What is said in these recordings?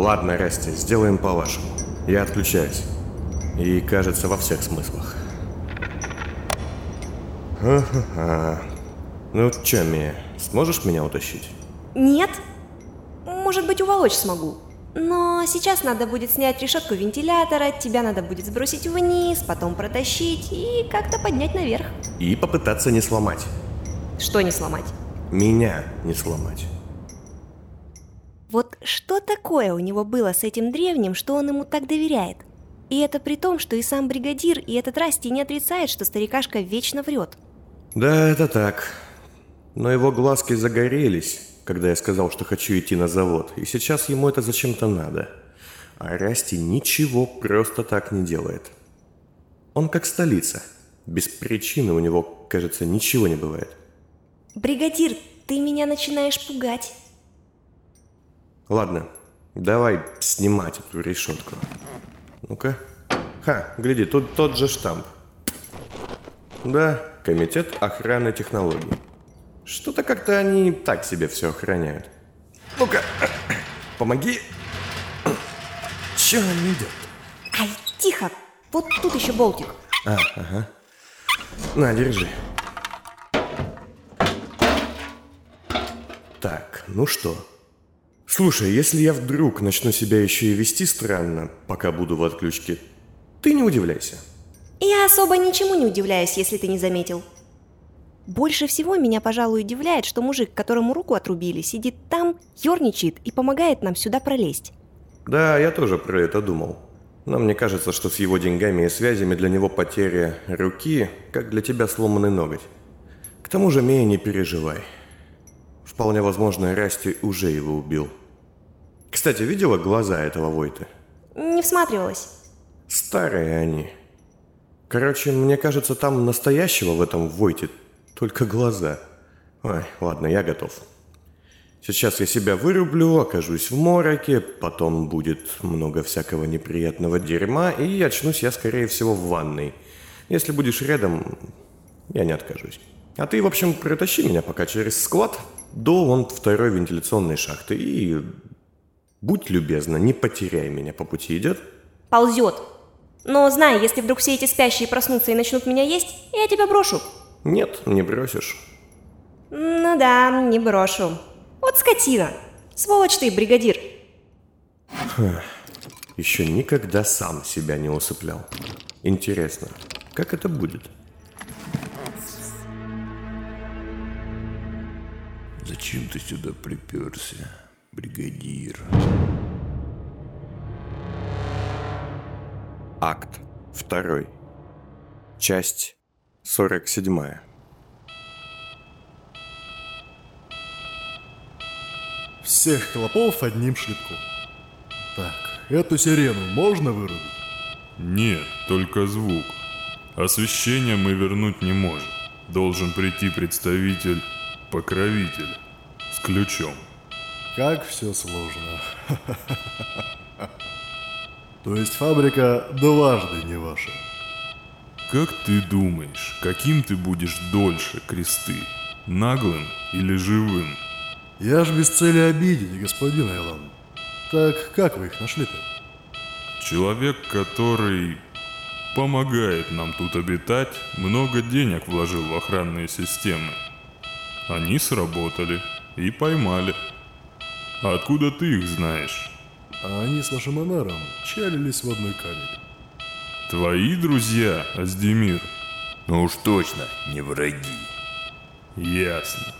Ладно, Расти, сделаем по-вашему. Я отключаюсь. И, кажется, во всех смыслах. Ха-ха-ха. Ну чё, Мия, сможешь меня утащить? Нет. Может быть, уволочь смогу. Но сейчас надо будет снять решетку вентилятора, тебя надо будет сбросить вниз, потом протащить и как-то поднять наверх. И попытаться не сломать. Что не сломать? Меня не сломать. Такое у него было с этим древним, что он ему так доверяет? И это при том, что и сам бригадир, и этот Расти не отрицает, что старикашка вечно врет. Да, это так. Но его глазки загорелись, когда я сказал, что хочу идти на завод, и сейчас ему это зачем-то надо. А Расти ничего просто так не делает. Он как столица. Без причины у него, кажется, ничего не бывает. Бригадир, ты меня начинаешь пугать. Ладно, давай снимать эту решетку. Ну-ка. Ха, гляди, тут тот же штамп. Да, Комитет охраны технологий. Что-то как-то они так себе все охраняют. Ну-ка, помоги. Че он идет? Ай, тихо! Вот тут еще болтик. А, ага. На, держи. Так, ну что? Слушай, если я вдруг начну себя еще и вести странно, пока буду в отключке, ты не удивляйся. Я особо ничему не удивляюсь, если ты не заметил. Больше всего меня, пожалуй, удивляет, что мужик, которому руку отрубили, сидит там, ерничает и помогает нам сюда пролезть. Да, я тоже про это думал. Но мне кажется, что с его деньгами и связями для него потеря руки, как для тебя сломанный ноготь. К тому же, Мия, не переживай. Вполне возможно, Расти уже его убил. Кстати, видела глаза этого Войты? Не всматривалась. Старые они. Короче, мне кажется, там настоящего в этом Войте только глаза. Ой, ладно, я готов. Сейчас я себя вырублю, окажусь в мороке, потом будет много всякого неприятного дерьма, и очнусь я, скорее всего, в ванной. Если будешь рядом, я не откажусь. А ты, в общем, притащи меня пока через склад до вон второй вентиляционной шахты и будь любезна, не потеряй меня по пути, идет? Ползет. Но знай, если вдруг все эти спящие проснутся и начнут меня есть, я тебя брошу. Нет, не бросишь. Ну да, не брошу. Вот скотина. Сволочь ты, бригадир. Еще никогда сам себя не усыплял. Интересно, как это будет? Зачем ты сюда приперся, бригадир? Акт второй. Часть сорок седьмая. Всех клопов одним шлепком. Так, эту сирену можно вырубить? Нет, только звук. Освещение мы вернуть не можем. Должен прийти представитель, покровитель, с ключом. Как все сложно. То есть фабрика дважды не ваша. Как ты думаешь, каким ты будешь дольше, кресты? Наглым или живым? Я ж без цели обидеть, господин Айлан. Так как вы их нашли-то? Человек, который помогает нам тут обитать, много денег вложил в охранные системы. Они сработали и поймали. Откуда ты их знаешь? А они с нашим Анаром чалились в одной камере. Твои друзья, Аздемир? Ну уж точно, не враги. Ясно.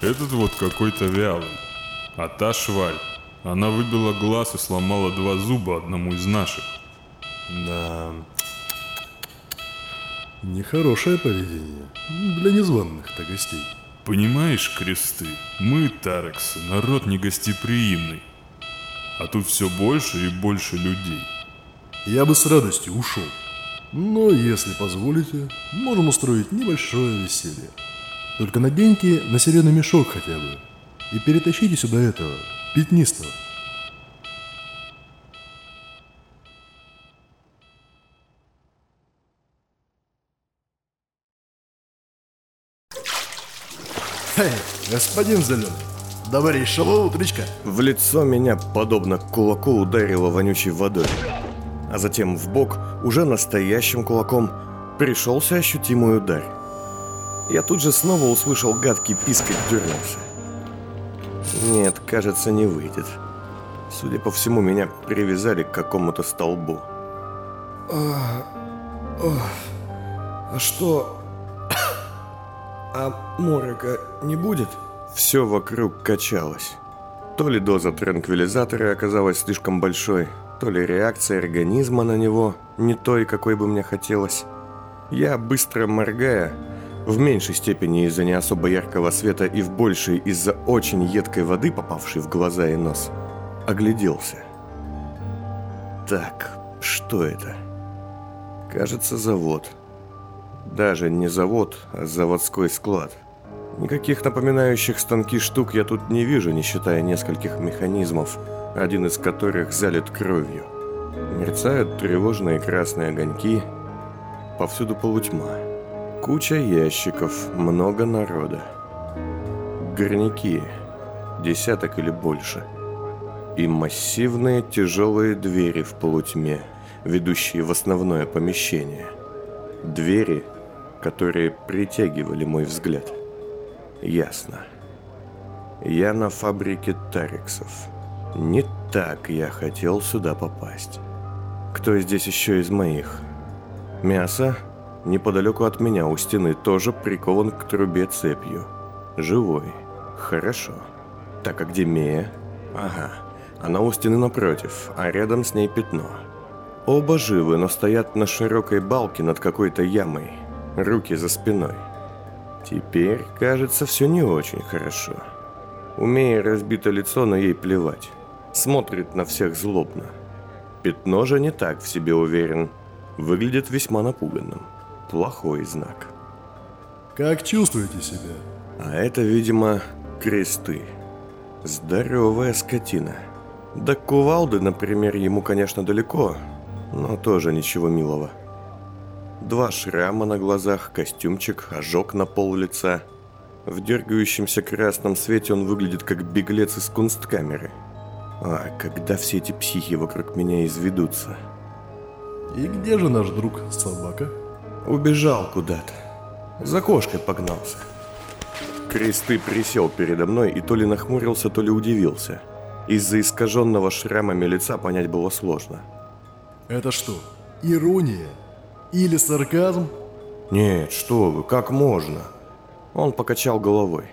Этот вот какой-то вялый. А та шваль. Она выбила глаз и сломала два зуба одному из наших. Да. Нехорошее поведение. Для незваных-то гостей. Понимаешь, кресты, мы, Тарексы, народ негостеприимный. А тут все больше и больше людей. Я бы с радостью ушел. Но, если позволите, можем устроить небольшое веселье. Только наденьте на сирену мешок хотя бы. И перетащите сюда этого, пятнистого. Эй, господин Зеленый, Добрейшего утречка. В лицо меня, подобно кулаку, ударило вонючей водой. А затем в бок, уже настоящим кулаком, пришелся ощутимый удар. Я тут же снова услышал гадкий писк и дернулся. Нет, кажется, не выйдет. Судя по всему, меня привязали к какому-то столбу. А, а что? А морока не будет? Все вокруг качалось. То ли доза транквилизатора оказалась слишком большой, то ли реакция организма на него не той, какой бы мне хотелось. Я, быстро моргая, в меньшей степени из-за не особо яркого света и в большей из-за очень едкой воды, попавшей в глаза и нос, огляделся. Так, что это? Кажется, завод. Даже не завод, а заводской склад. Никаких напоминающих станки штук я тут не вижу, не считая нескольких механизмов, один из которых залит кровью. Мерцают тревожные красные огоньки. Повсюду полутьма. Куча ящиков, много народа. Горняки, десяток или больше. И массивные тяжелые двери в полутьме, ведущие в основное помещение. Двери, которые притягивали мой взгляд. Ясно. Я на фабрике Тариксов. Не так я хотел сюда попасть. Кто здесь еще из моих? Мясо? Неподалеку от меня у стены тоже прикован к трубе цепью. Живой. Хорошо. Так, а где Мея? Ага. Она у стены напротив, а рядом с ней пятно. Оба живы, но стоят на широкой балке над какой-то ямой. Руки за спиной. Теперь, кажется, все не очень хорошо. Умея разбито лицо, но ей плевать. Смотрит на всех злобно. Пятно же не так в себе уверен. Выглядит весьма напуганным. Плохой знак. Как чувствуете себя? А это, видимо, кресты. Здоровая скотина. До кувалды, например, ему, конечно, далеко, но тоже ничего милого. Два шрама на глазах, костюмчик, ожог на пол лица. В дергающемся красном свете он выглядит как беглец из кунсткамеры. А, когда все эти психи вокруг меня изведутся? И где же наш друг собака? Убежал куда-то. За кошкой погнался. Кресты присел передо мной и то ли нахмурился, то ли удивился. Из-за искаженного шрамами лица понять было сложно. Это что, ирония? Или сарказм? Нет, что вы, как можно? Он покачал головой.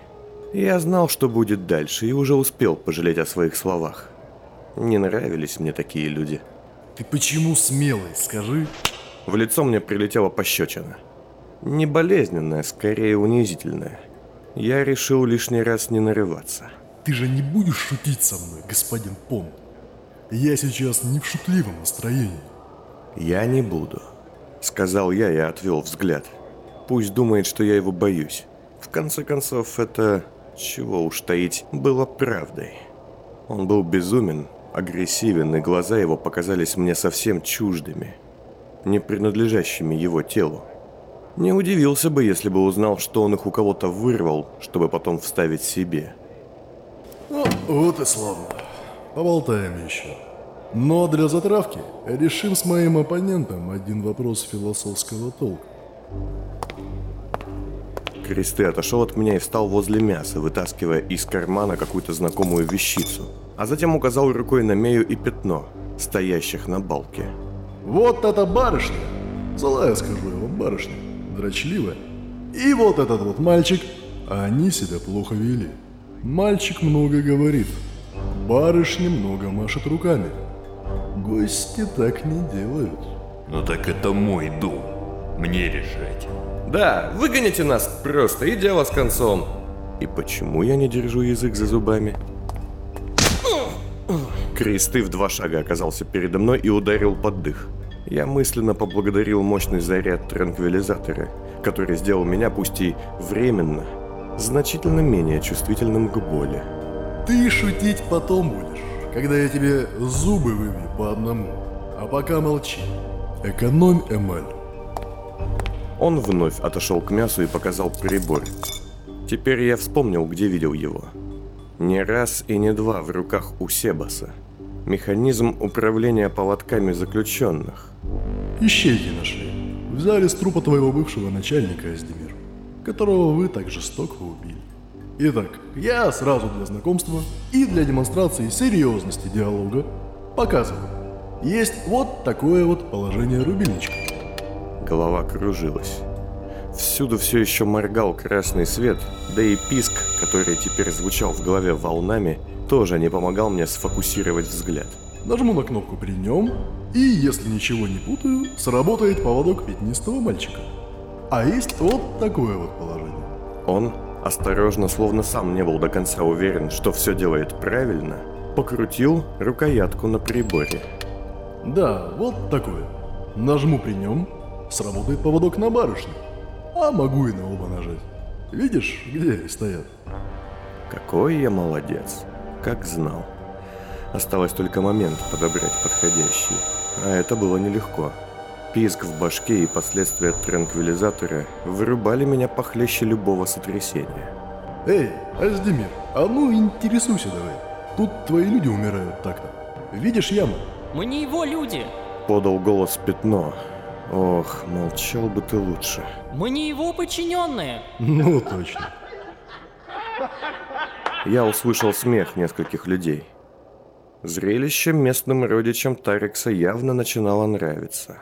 Я знал, что будет дальше, и уже успел пожалеть о своих словах. Не нравились мне такие люди. Ты почему смелый, скажи? В лицо мне прилетела пощечина. Не болезненная, скорее унизительная. Я решил лишний раз не нарываться. Ты же не будешь шутить со мной, господин Пон. Я сейчас не в шутливом настроении. Я не буду. Сказал я и отвел взгляд. Пусть думает, что я его боюсь. В конце концов, это, чего уж таить, было правдой. Он был безумен, агрессивен, и глаза его показались мне совсем чуждыми, не принадлежащими его телу. Не удивился бы, если бы узнал, что он их у кого-то вырвал, чтобы потом вставить себе. Ну, вот и славно. Поболтаем еще. Но для затравки решим с моим оппонентом один вопрос философского толка. Кресты отошел от меня и встал возле мяса, вытаскивая из кармана какую-то знакомую вещицу. А затем указал рукой на Мею и Пятно, стоящих на балке. Вот эта барышня, злая скажу я вам барышня, дрочливая. И вот этот вот мальчик, а они себя плохо вели. Мальчик много говорит, барышня много машет руками. Гости так не делают. Ну так это мой дом. Мне решать. Да, выгоните нас просто, и дело с концом. И почему я не держу язык за зубами? Кресты в два шага оказался передо мной и ударил под дых. Я мысленно поблагодарил мощный заряд транквилизатора, который сделал меня, пусть и временно, значительно менее чувствительным к боли. Ты шутить потом будешь, когда я тебе зубы выбью по одному. А пока молчи. Экономь эмаль. Он вновь отошел к мясу и показал прибор. Теперь я вспомнил, где видел его. Не раз и не два в руках у Себаса. Механизм управления поводками заключенных. Ищейки нашли. Взяли с трупа твоего бывшего начальника, Аздемир, которого вы так жестоко убили. Итак, я сразу для знакомства и для демонстрации серьезности диалога показываю. Есть вот такое вот положение рубильничка. Голова кружилась. Всюду все еще моргал красный свет, да и писк, который теперь звучал в голове волнами, тоже не помогал мне сфокусировать взгляд. Нажму на кнопку при нем, и если ничего не путаю, сработает поводок пятнистого мальчика. А есть вот такое вот положение. Он, осторожно, словно сам не был до конца уверен, что все делает правильно, покрутил рукоятку на приборе. Да, вот такое. Нажму при нем, сработает поводок на барышню. А могу и на оба нажать. Видишь, где они стоят? Какой я молодец. Как знал. Осталось только момент подобрать подходящий. А это было нелегко. Писк в башке и последствия транквилизатора вырубали меня похлеще любого сотрясения. Эй, Аздемир, а ну интересуйся давай. Тут твои люди умирают так-то. Видишь яму? Мы не его люди. Подал голос пятно. Ох, молчал бы ты лучше. Мы не его подчиненные. Ну точно. Я услышал смех нескольких людей. Зрелище местным родичам Тарикса явно начинало нравиться.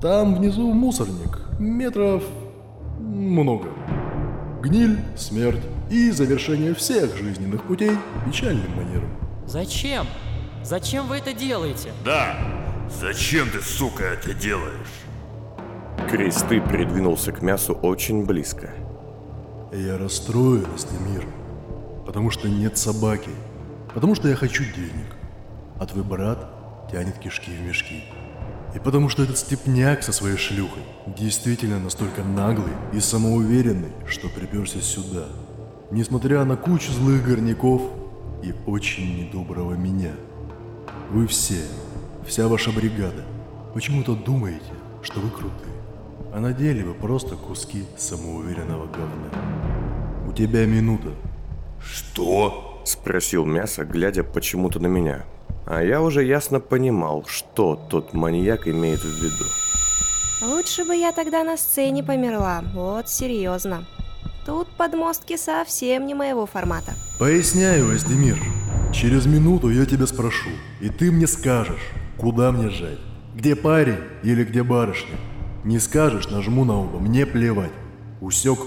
Там внизу мусорник. Метров... много. Гниль, смерть и завершение всех жизненных путей печальным манером. Зачем? Зачем вы это делаете? Да, зачем ты, сука, это делаешь? Кресты придвинулся к мясу очень близко. Я расстроен, Астемир, потому что нет собаки, потому что я хочу денег, а твой брат тянет кишки в мешки. И потому что этот степняк со своей шлюхой действительно настолько наглый и самоуверенный, что приперся сюда, несмотря на кучу злых горняков и очень недоброго меня. Вы все, вся ваша бригада, почему-то думаете, что вы крутые, а на деле вы просто куски самоуверенного говна. У тебя минута. Что? Спросил мясо, глядя почему-то на меня. А я уже ясно понимал, что тот маньяк имеет в виду. Лучше бы я тогда на сцене померла, вот серьезно. Тут подмостки совсем не моего формата. Поясняю, Аздемир. Через минуту я тебя спрошу, и ты мне скажешь, куда мне жать. Где парень или где барышня? Не скажешь, нажму на оба, мне плевать. Усек?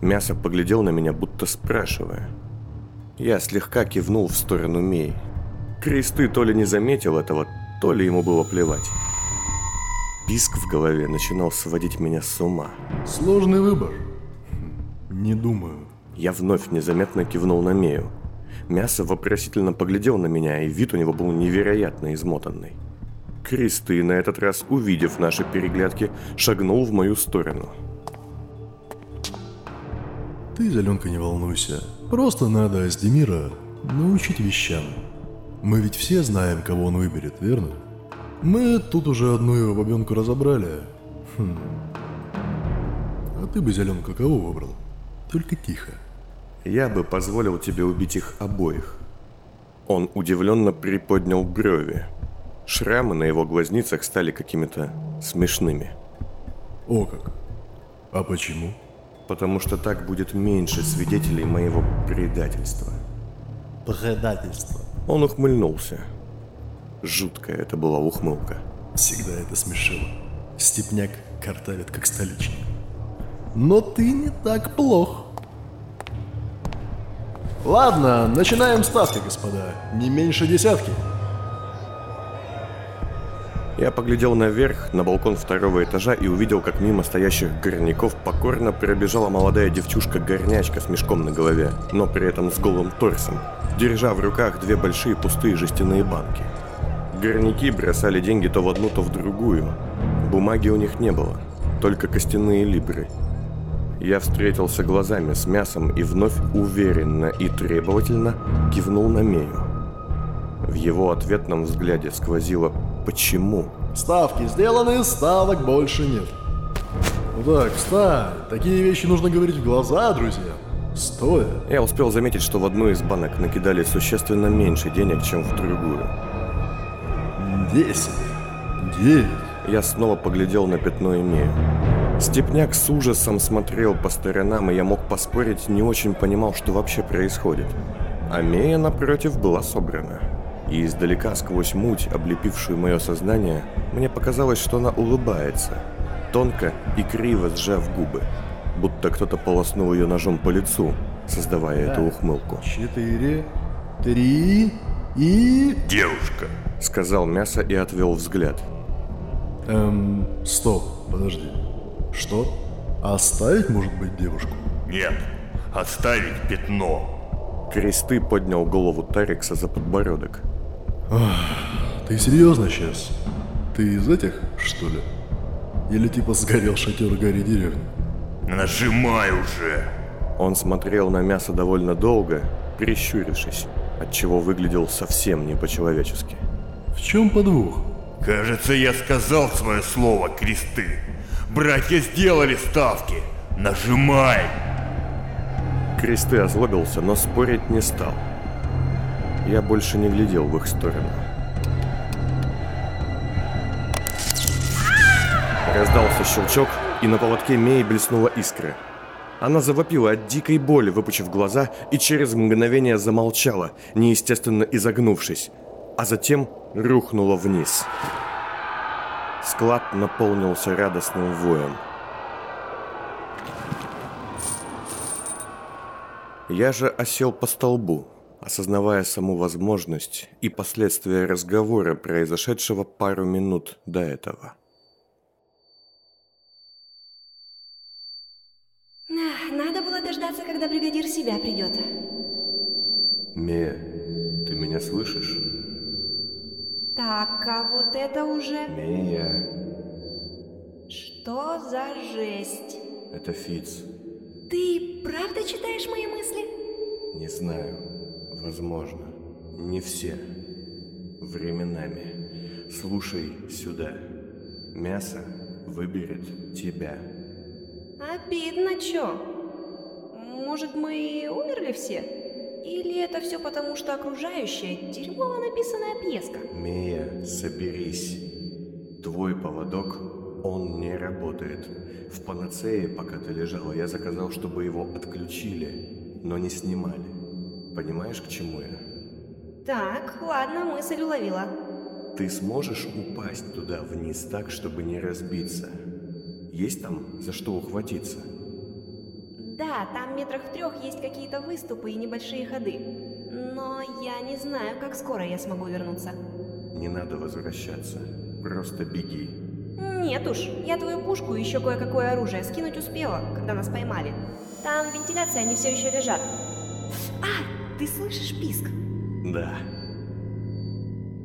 Мясо поглядел на меня, будто спрашивая. Я слегка кивнул в сторону Мей. Кресты то ли не заметил этого, то ли ему было плевать. Писк в голове начинал сводить меня с ума. Сложный выбор. Не думаю. Я вновь незаметно кивнул на Мею. Мясо вопросительно поглядел на меня, и вид у него был невероятно измотанный. Кресты, на этот раз увидев наши переглядки, шагнул в мою сторону. Ты, Зеленка, не волнуйся. Просто надо Аздемира научить вещам. Мы ведь все знаем, кого он выберет, верно? Мы тут уже одну его бабенку разобрали. Хм. А ты бы, Зеленка, кого выбрал? Только тихо. Я бы позволил тебе убить их обоих. Он удивленно приподнял брови. Шрамы на его глазницах стали какими-то смешными. О как. А почему? Потому что так будет меньше свидетелей моего предательства. Предательство. Он ухмыльнулся. Жуткая это была ухмылка. Всегда это смешило. Степняк картавит, как столичник. Но ты не так плох. Ладно, начинаем ставки, господа. Не меньше десятки. Я поглядел наверх, на балкон второго этажа и увидел, как мимо стоящих горняков покорно пробежала молодая девчушка-горнячка с мешком на голове, но при этом с голым торсом, держа в руках две большие пустые жестяные банки. Горняки бросали деньги то в одну, то в другую. Бумаги у них не было, только костяные либры. Я встретился глазами с мясом и вновь уверенно и требовательно кивнул на Мею. В его ответном взгляде сквозило «почему?». Ставки сделаны, ставок больше нет. Ну так, встань. Такие вещи нужно говорить в глаза, друзья. Стоя? Я успел заметить, что в одну из банок накидали существенно меньше денег, чем в другую. Десять. Девять. Я снова поглядел на пятно имею. Степняк с ужасом смотрел по сторонам, и я мог поспорить, не очень понимал, что вообще происходит. А Мея, напротив, была собрана. И издалека, сквозь муть, облепившую мое сознание, мне показалось, что она улыбается, тонко и криво сжав губы, будто кто-то полоснул ее ножом по лицу, создавая эту ухмылку. Четыре. Три. И... Девушка. Сказал мясо и отвел взгляд. Эм, стоп, подожди. Что? Оставить, может быть, девушку? Нет, оставить пятно. Кресты поднял голову Тарикса за подбородок. Ты серьезно сейчас? Ты из этих, что ли? Или типа сгорел шатер Гарри деревни? Нажимай уже. Он смотрел на мясо довольно долго, прищурившись, отчего выглядел совсем не по-человечески. В чем подвох? Кажется, я сказал свое слово, кресты. Братья сделали ставки. Нажимай. Кресты озлобился, но спорить не стал. Я больше не глядел в их сторону. Раздался щелчок, и на поводке Меи блеснула искра. Она завопила от дикой боли, выпучив глаза, и через мгновение замолчала, неестественно изогнувшись, а затем рухнула вниз. Склад наполнился радостным воем. Я же осел по столбу, осознавая саму возможность и последствия разговора, произошедшего пару минут до этого. Надо было дождаться, когда бригадир себя придет. Мия, ты меня слышишь? Так, а вот это уже... Мия, Что за жесть? это Фиц. Ты правда читаешь мои мысли? Не знаю. Возможно. Не все. Временами. Слушай сюда. Мясо выберет тебя. Обидно, чё? Может, мы умерли все? Или это все потому, что окружающая дерьмово написанная пьеска? Мия, соберись. Твой поводок, он не работает. В панацее, пока ты лежала, я заказал, чтобы его отключили, но не снимали. Понимаешь, к чему я? Так, ладно, мысль уловила. Ты сможешь упасть туда вниз так, чтобы не разбиться? Есть там за что ухватиться? Да, там метрах в трех есть какие-то выступы и небольшие ходы. Но я не знаю, как скоро я смогу вернуться. Не надо возвращаться. Просто беги. Нет уж, я твою пушку и еще кое-какое оружие скинуть успела, когда нас поймали. Там вентиляция, они все еще лежат. А, ты слышишь писк? Да.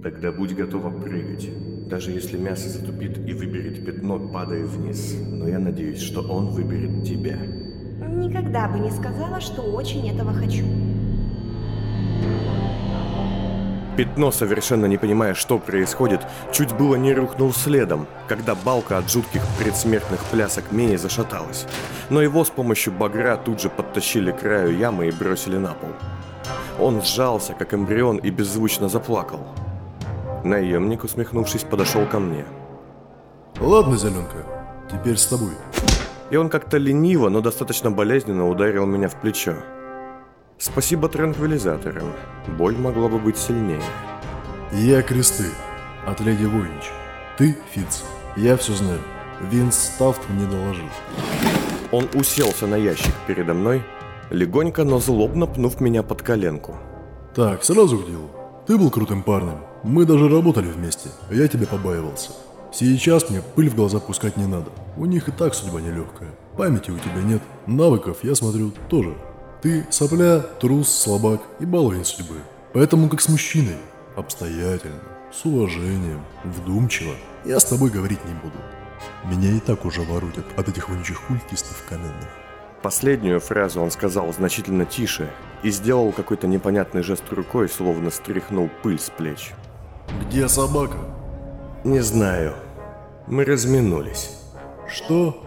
Тогда будь готова прыгать. Даже если мясо затупит и выберет пятно, падай вниз. Но я надеюсь, что он выберет тебя. Никогда бы не сказала, что очень этого хочу. Пятно, совершенно не понимая, что происходит, чуть было не рухнул следом, когда балка от жутких предсмертных плясок Меи зашаталась. Но его с помощью багра тут же подтащили к краю ямы и бросили на пол. Он сжался, как эмбрион, и беззвучно заплакал. Наемник, усмехнувшись, подошел ко мне. Ладно, зеленка, теперь с тобой. И он как-то лениво, но достаточно болезненно ударил меня в плечо. Спасибо транквилизаторам. Боль могла бы быть сильнее. Я Кресты, от леди Войнич. Ты, Фиц, я все знаю. Винс Стафт мне доложил. Он уселся на ящик передо мной, легонько, но злобно пнув меня под коленку. Так, сразу к делу. Ты был крутым парнем. Мы даже работали вместе. а Я тебя побаивался. Сейчас мне пыль в глаза пускать не надо. У них и так судьба нелегкая. Памяти у тебя нет. Навыков, я смотрю, тоже. Ты сопля, трус, слабак и баловень судьбы. Поэтому как с мужчиной. Обстоятельно, с уважением, вдумчиво. Я с тобой говорить не буду. Меня и так уже воротят от этих вонючих культистов каменных. Последнюю фразу он сказал значительно тише и сделал какой-то непонятный жест рукой, словно стряхнул пыль с плеч. Где собака? Не знаю. Мы разминулись. Что?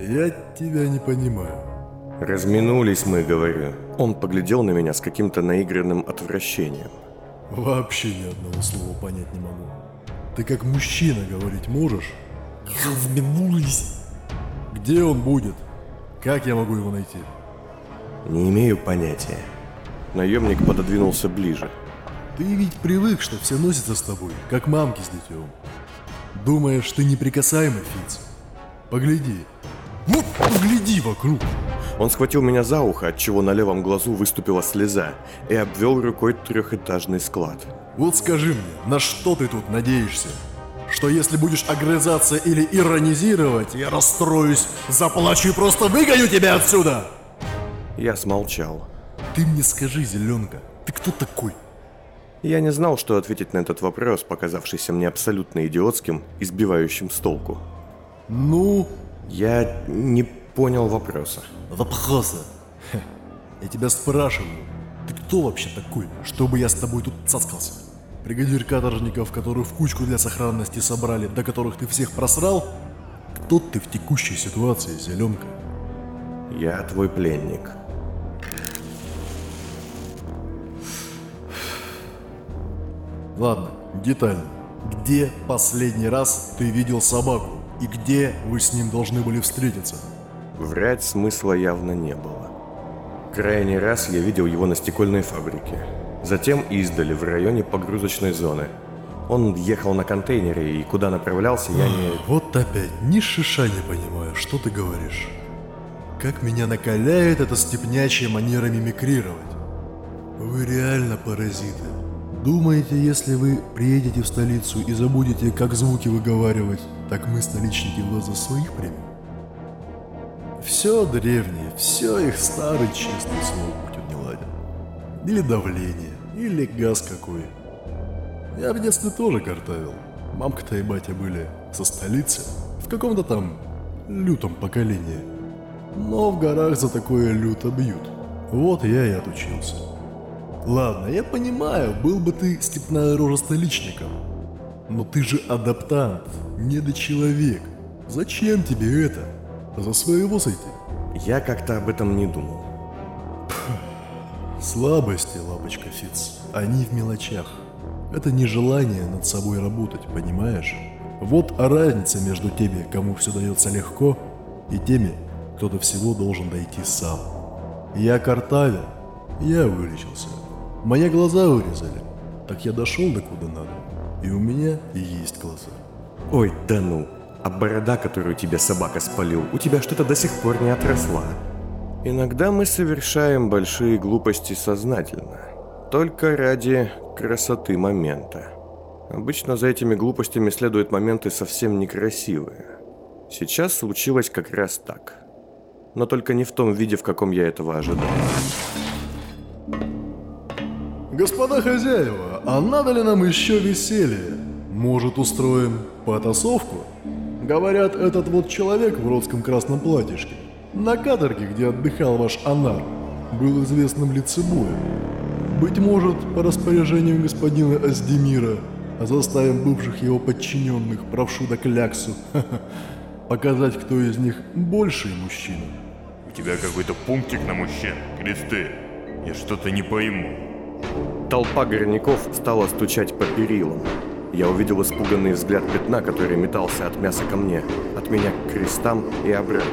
Я тебя не понимаю. Разминулись мы, говорю. Он поглядел на меня с каким-то наигранным отвращением. Вообще ни одного слова понять не могу. Ты как мужчина говорить можешь? Разминулись. Где он будет? Как я могу его найти? Не имею понятия. Наемник пододвинулся ближе. Ты ведь привык, что все носятся с тобой, как мамки с детем. Думаешь, ты неприкасаемый, Фиц? Погляди. Вот погляди вокруг. Он схватил меня за ухо, от чего на левом глазу выступила слеза, и обвел рукой трехэтажный склад. Вот скажи мне, на что ты тут надеешься? Что если будешь огрызаться или иронизировать, я расстроюсь, заплачу и просто выгоню тебя отсюда! Я смолчал. Ты мне скажи, зеленка, ты кто такой? Я не знал, что ответить на этот вопрос, показавшийся мне абсолютно идиотским и сбивающим с толку. Ну, Я не понял вопроса. вопроса. Хе, Я тебя спрашиваю, ты кто вообще такой, чтобы я с тобой тут цаскался? Бригадир каторжников, которую в кучку для сохранности собрали, до которых ты всех просрал? Кто ты в текущей ситуации, зеленка? Я твой пленник. Ладно, детально. Где последний раз ты видел собаку? И где вы с ним должны были встретиться? Врать смысла явно не было. Крайний раз я видел его на стекольной фабрике. Затем издали, в районе погрузочной зоны. Он ехал на контейнере, и куда направлялся, я не... Вот опять, ни шиша не понимаю, что ты говоришь. Как меня накаляет эта степнячья манера мимикрировать. Вы реально паразиты. Думаете, если вы приедете в столицу и забудете, как звуки выговаривать, так мы, столичники, вас за своих примем? Все древнее, все их старый честный слог, будь он не ладен. Или давление, или газ какой. Я в детстве тоже картавил. Мамка-то и батя были со столицы, в каком-то там лютом поколении. Но в горах за такое люто бьют. Вот я и отучился. Ладно, я понимаю, был бы ты степная рожа столичником. Но ты же адаптант, недочеловек. Зачем тебе это? За своего сойти? Я как-то об этом не думал. Слабости, лапочка Фиц, они в мелочах. Это не желание над собой работать, понимаешь? Вот а разница между теми, кому все дается легко, и теми, кто до всего должен дойти сам. Я картавил, я вылечился. Мои глаза вырезали, так я дошел до куда надо. И у меня есть глаза. Ой, да ну. А борода, которую тебе собака спалил, у тебя что-то до сих пор не отросла. Иногда мы совершаем большие глупости сознательно. Только ради красоты момента. Обычно за этими глупостями следуют моменты совсем некрасивые. Сейчас случилось как раз так. Но только не в том виде, в каком я этого ожидал. Господа хозяева, а надо ли нам еще веселье? Может, устроим потасовку? Говорят, этот вот человек в родском красном платьишке на каторге, где отдыхал ваш Анар, был известным лицебоем. Быть может, по распоряжению господина Аздемира, заставим бывших его подчиненных, правшу да кляксу, показать, кто из них больший мужчина. У тебя какой-то пунктик на мужчин, кресты. Я что-то не пойму. Толпа горняков стала стучать по перилам. Я увидел испуганный взгляд пятна, который метался от мяса ко мне, от меня к крестам и обратно.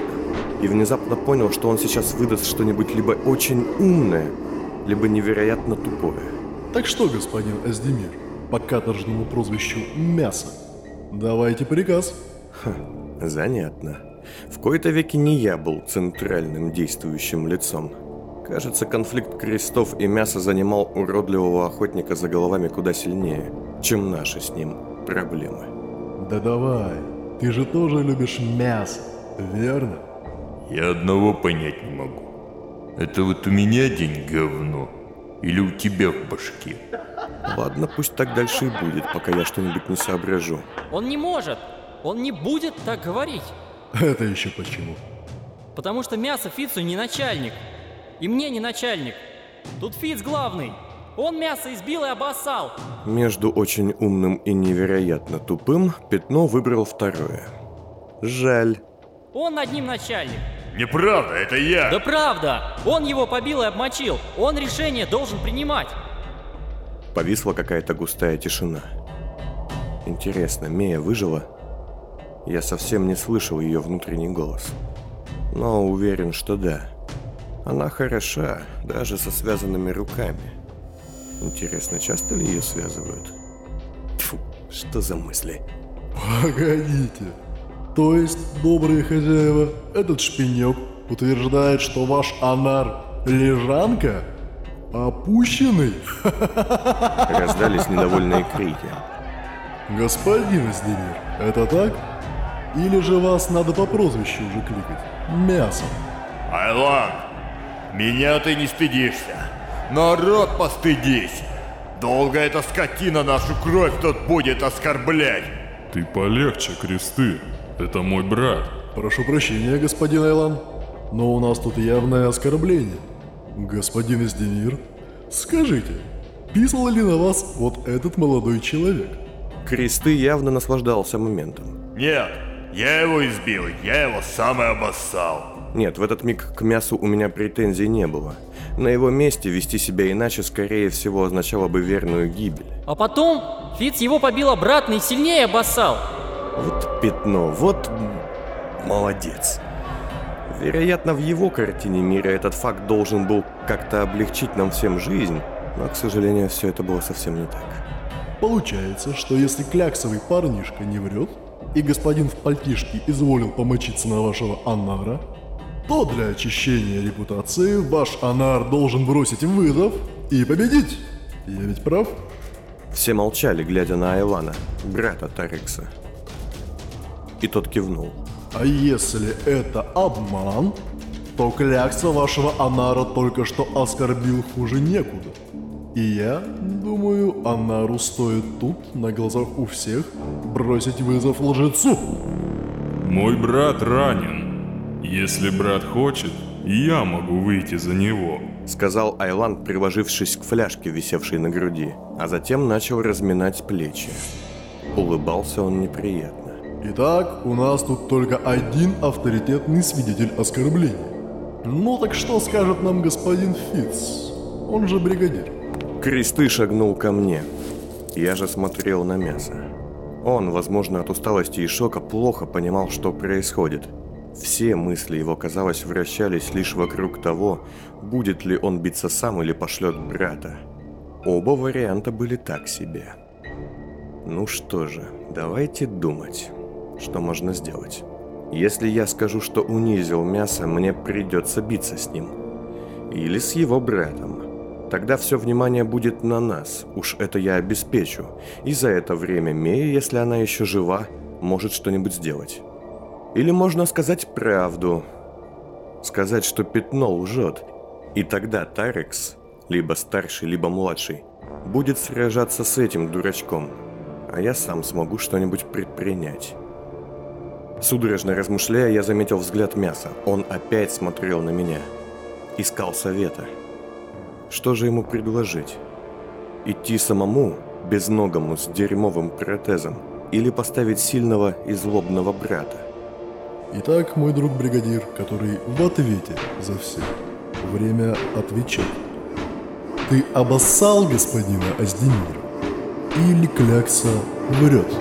И внезапно понял, что он сейчас выдаст что-нибудь либо очень умное, либо невероятно тупое. Так что, господин Аздемир, по каторжному прозвищу Мясо, давайте приказ. Занятно. В кои-то веки не я был центральным действующим лицом. Кажется, конфликт крестов и мяса занимал уродливого охотника за головами куда сильнее, чем наши с ним проблемы. Да давай, ты же тоже любишь мясо, верно? Я одного понять не могу. Это вот у меня день говно. Или у тебя в башке. Ладно, пусть так дальше и будет, пока я что-нибудь не соображу. Он не может. Он не будет так говорить. Это еще почему? Потому что мясо Фицу не начальник. И мне не начальник. Тут Фиц главный. Он мясо избил и обоссал. Между очень умным и невероятно тупым Пятно выбрал второе. Жаль. Он над ним начальник. Неправда, это я. Да правда! Он его побил и обмочил. Он решение должен принимать. Повисла какая-то густая тишина. Интересно, Мия выжила? Я совсем не слышал ее внутренний голос. Но уверен, что да. Она хороша, даже со связанными руками. Интересно, часто ли ее связывают? Тьфу, что за мысли? Погодите. То есть, добрые хозяева, этот шпинек утверждает, что ваш анар лежанка? Опущенный? Раздались недовольные крики. Господин Эздемир, это так? Или же вас надо по прозвищу уже кликать? Мясом. Айлан, меня ты не стыдишься. Народ постыдись. Долго эта скотина нашу кровь тут будет оскорблять. Ты полегче, кресты. Это мой брат. Прошу прощения, господин Айлан, но у нас тут явное оскорбление. Господин Эздемир, скажите, писал ли на вас вот этот молодой человек? Кресты явно наслаждался моментом. Нет, я его избил, я его сам и обоссал. Нет, в этот миг к мясу у меня претензий не было. На его месте вести себя иначе, скорее всего, означало бы верную гибель. А потом Фиц его побил обратно и сильнее обоссал. Вот пятно, вот молодец. Вероятно, в его картине мира этот факт должен был как-то облегчить нам всем жизнь, но, к сожалению, все это было совсем не так. Получается, что если кляксовый парнишка не врет, и господин в пальтишке изволил помочиться на вашего анара, то для очищения репутации ваш анар должен бросить вызов и победить. Я ведь прав? Все молчали, глядя на Айлана, брата Тарекса. И тот кивнул. А если это обман, то клякса вашего анара только что оскорбил хуже некуда. И я думаю, анару стоит тут, на глазах у всех, бросить вызов лжецу. Мой брат ранен. Если брат хочет, я могу выйти за него. Сказал Айлан, приложившись к фляжке, висевшей на груди, а затем начал разминать плечи. Улыбался он неприятно. Итак, у нас тут только один авторитетный свидетель оскорбления. Ну так что скажет нам господин Фитц? Он же бригадир. Кресты шагнул ко мне. Я же смотрел на мясо. Он, возможно, от усталости и шока плохо понимал, что происходит. Все мысли его, казалось, вращались лишь вокруг того, будет ли он биться сам или пошлет брата. Оба варианта были так себе. Ну что же, давайте думать, что можно сделать. Если я скажу, что унизил мясо, мне придется биться с ним. Или с его братом. Тогда все внимание будет на нас, уж это я обеспечу. И за это время Мея, если она еще жива, может что-нибудь сделать. Или можно сказать правду. Сказать, что пятно лжет. И тогда Тарекс, либо старший, либо младший, будет сражаться с этим дурачком. А я сам смогу что-нибудь предпринять. Судорожно размышляя, я заметил взгляд мяса. Он опять смотрел на меня. Искал совета. Что же ему предложить? Идти самому, безногому, с дерьмовым протезом? Или поставить сильного и злобного брата? Итак, мой друг бригадир, который в ответе за все. Время отвечать. Ты обоссал господина Аздемира? Или клякса врет?